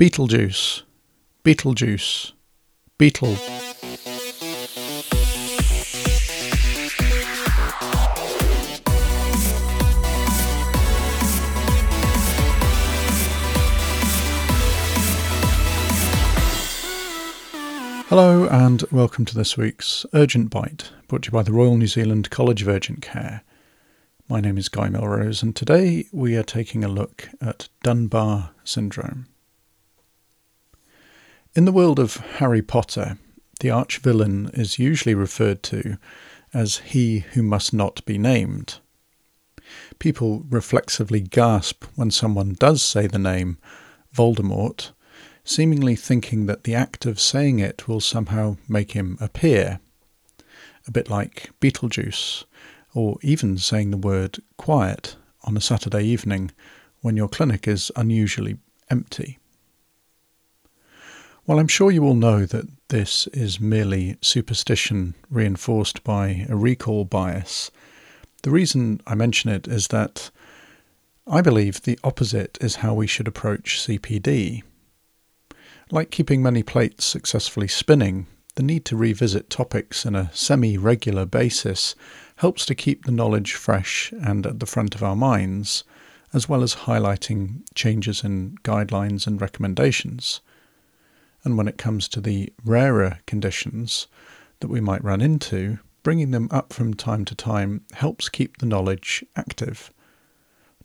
Beetlejuice, Beetlejuice, Beetle. Hello and welcome to this week's Urgent Bite, brought to you by the Royal New Zealand College of Urgent Care. My name is Guy Melrose, and today we are taking a look at Dunbar syndrome. In the world of Harry Potter, the arch villain is usually referred to as he who must not be named. People reflexively gasp when someone does say the name Voldemort seemingly thinking that the act of saying it will somehow make him appear. A bit like Beetlejuice, or even saying the word quiet on a Saturday evening when your clinic is unusually empty. While I'm sure you all know that this is merely superstition reinforced by a recall bias, the reason I mention it is that I believe the opposite is how we should approach CPD. Like keeping many plates successfully spinning, the need to revisit topics on a semi regular basis helps to keep the knowledge fresh and at the front of our minds, as well as highlighting changes in guidelines and recommendations. And when it comes to the rarer conditions that we might run into, bringing them up from time to time helps keep the knowledge active.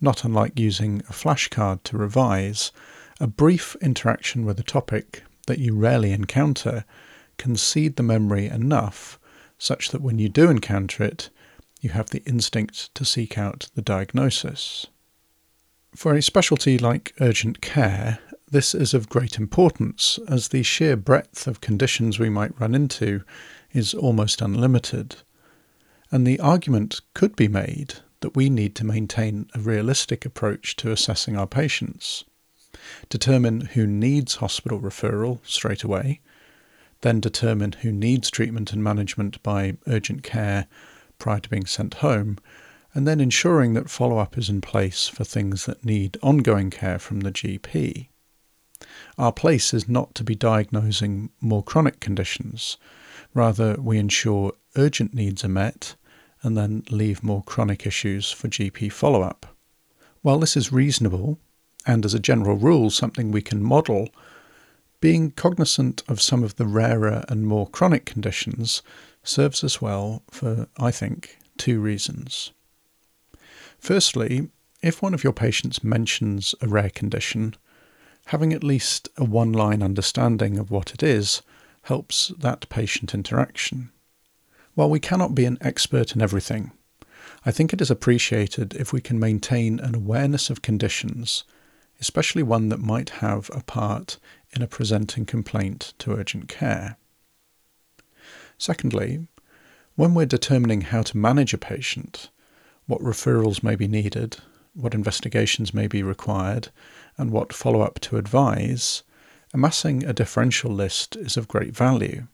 Not unlike using a flashcard to revise, a brief interaction with a topic that you rarely encounter can seed the memory enough such that when you do encounter it, you have the instinct to seek out the diagnosis. For a specialty like urgent care, this is of great importance as the sheer breadth of conditions we might run into is almost unlimited. And the argument could be made that we need to maintain a realistic approach to assessing our patients determine who needs hospital referral straight away, then determine who needs treatment and management by urgent care prior to being sent home, and then ensuring that follow up is in place for things that need ongoing care from the GP. Our place is not to be diagnosing more chronic conditions. Rather, we ensure urgent needs are met and then leave more chronic issues for GP follow up. While this is reasonable and as a general rule, something we can model, being cognizant of some of the rarer and more chronic conditions serves us well for, I think, two reasons. Firstly, if one of your patients mentions a rare condition, having at least a one line understanding of what it is helps that patient interaction. While we cannot be an expert in everything, I think it is appreciated if we can maintain an awareness of conditions especially one that might have a part in a presenting complaint to urgent care. Secondly, when we're determining how to manage a patient, what referrals may be needed, what investigations may be required, and what follow up to advise, amassing a differential list is of great value.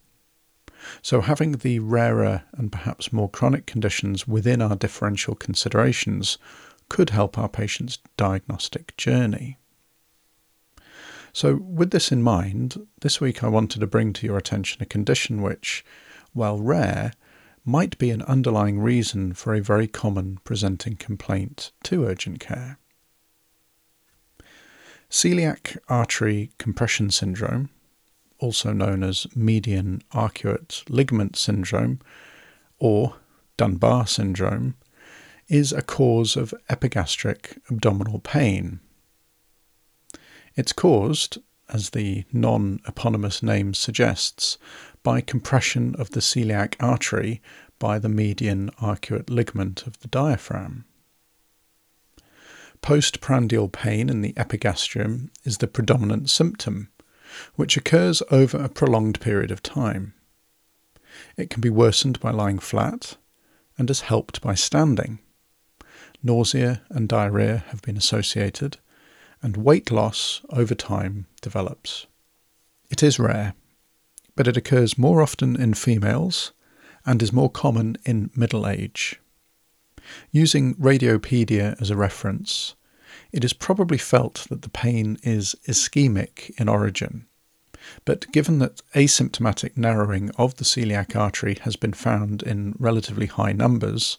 So, having the rarer and perhaps more chronic conditions within our differential considerations could help our patient's diagnostic journey. So, with this in mind, this week I wanted to bring to your attention a condition which, while rare, might be an underlying reason for a very common presenting complaint to urgent care. Celiac artery compression syndrome, also known as median arcuate ligament syndrome or Dunbar syndrome, is a cause of epigastric abdominal pain. It's caused, as the non eponymous name suggests, by compression of the celiac artery by the median arcuate ligament of the diaphragm. Postprandial pain in the epigastrium is the predominant symptom, which occurs over a prolonged period of time. It can be worsened by lying flat and is helped by standing. Nausea and diarrhea have been associated, and weight loss over time develops. It is rare, but it occurs more often in females and is more common in middle age. Using Radiopaedia as a reference, It is probably felt that the pain is ischemic in origin, but given that asymptomatic narrowing of the celiac artery has been found in relatively high numbers,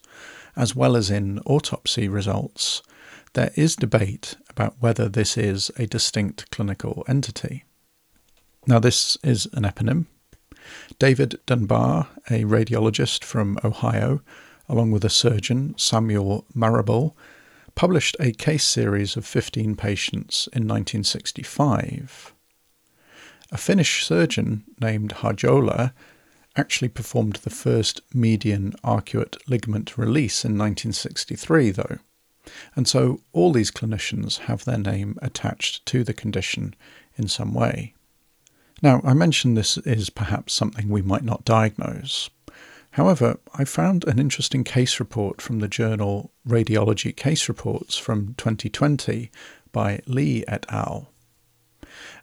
as well as in autopsy results, there is debate about whether this is a distinct clinical entity. Now, this is an eponym. David Dunbar, a radiologist from Ohio, along with a surgeon, Samuel Marable, published a case series of 15 patients in 1965. A Finnish surgeon named Harjola actually performed the first median arcuate ligament release in 1963, though. And so all these clinicians have their name attached to the condition in some way. Now, I mentioned this is perhaps something we might not diagnose. However, I found an interesting case report from the journal Radiology Case Reports from 2020 by Li et al.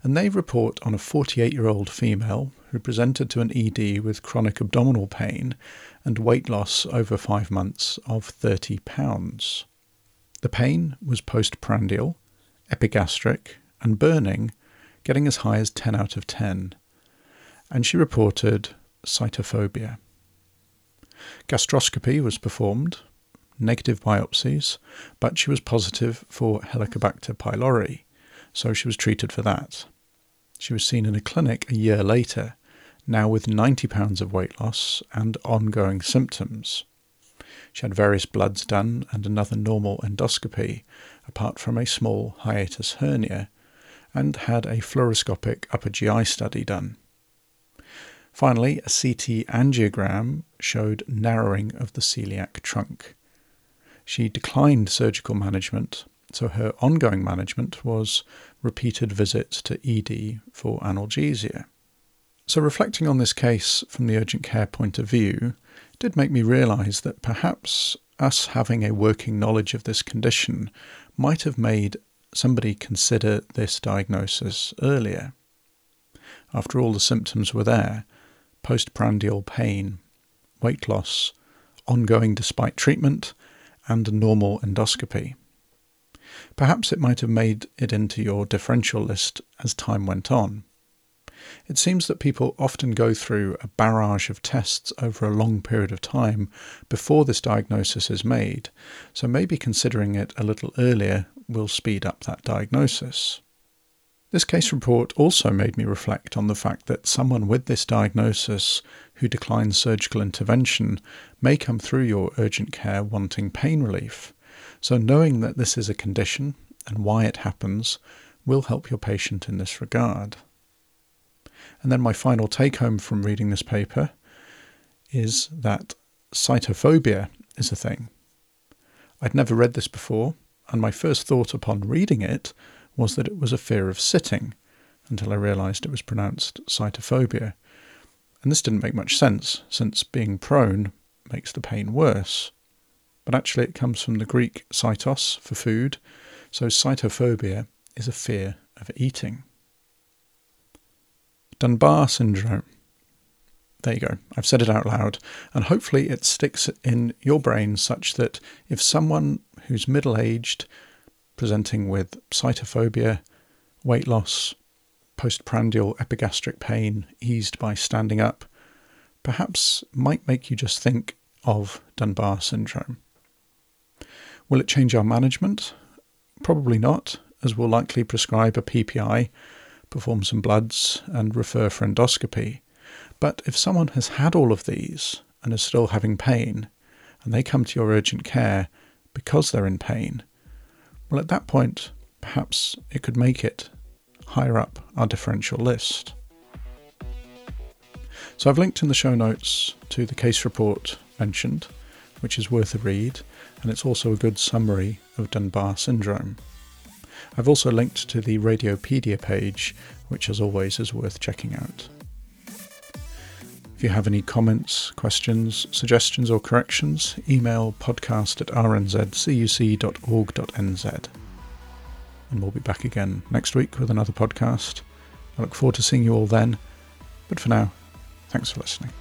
And they report on a 48 year old female who presented to an ED with chronic abdominal pain and weight loss over five months of 30 pounds. The pain was postprandial, epigastric, and burning, getting as high as 10 out of 10. And she reported sitophobia. Gastroscopy was performed, negative biopsies, but she was positive for Helicobacter pylori, so she was treated for that. She was seen in a clinic a year later, now with 90 pounds of weight loss and ongoing symptoms. She had various bloods done and another normal endoscopy, apart from a small hiatus hernia, and had a fluoroscopic upper GI study done. Finally, a CT angiogram showed narrowing of the celiac trunk. She declined surgical management, so her ongoing management was repeated visits to ED for analgesia. So, reflecting on this case from the urgent care point of view did make me realise that perhaps us having a working knowledge of this condition might have made somebody consider this diagnosis earlier. After all, the symptoms were there postprandial pain, weight loss, ongoing despite treatment, and normal endoscopy. Perhaps it might have made it into your differential list as time went on. It seems that people often go through a barrage of tests over a long period of time before this diagnosis is made, so maybe considering it a little earlier will speed up that diagnosis. This case report also made me reflect on the fact that someone with this diagnosis who declines surgical intervention may come through your urgent care wanting pain relief. So, knowing that this is a condition and why it happens will help your patient in this regard. And then, my final take home from reading this paper is that sitophobia is a thing. I'd never read this before, and my first thought upon reading it was that it was a fear of sitting until I realised it was pronounced sitophobia. And this didn't make much sense, since being prone makes the pain worse. But actually, it comes from the Greek sitos for food, so sitophobia is a fear of eating. Dunbar syndrome. There you go. I've said it out loud, and hopefully it sticks in your brain such that if someone who's middle aged presenting with sitophobia, weight loss, postprandial epigastric pain eased by standing up, perhaps might make you just think of Dunbar syndrome. Will it change our management? Probably not, as we'll likely prescribe a PPI, perform some bloods, and refer for endoscopy. But if someone has had all of these and is still having pain, and they come to your urgent care because they're in pain, well, at that point, perhaps it could make it higher up our differential list. So I've linked in the show notes to the case report mentioned, which is worth a read, and it's also a good summary of Dunbar syndrome. I've also linked to the Radiopaedia page, which as always is worth checking out. If you have any comments, questions, suggestions, or corrections, email podcast at rnzcuc.org.nz. And we'll be back again next week with another podcast. I look forward to seeing you all then. But for now, thanks for listening.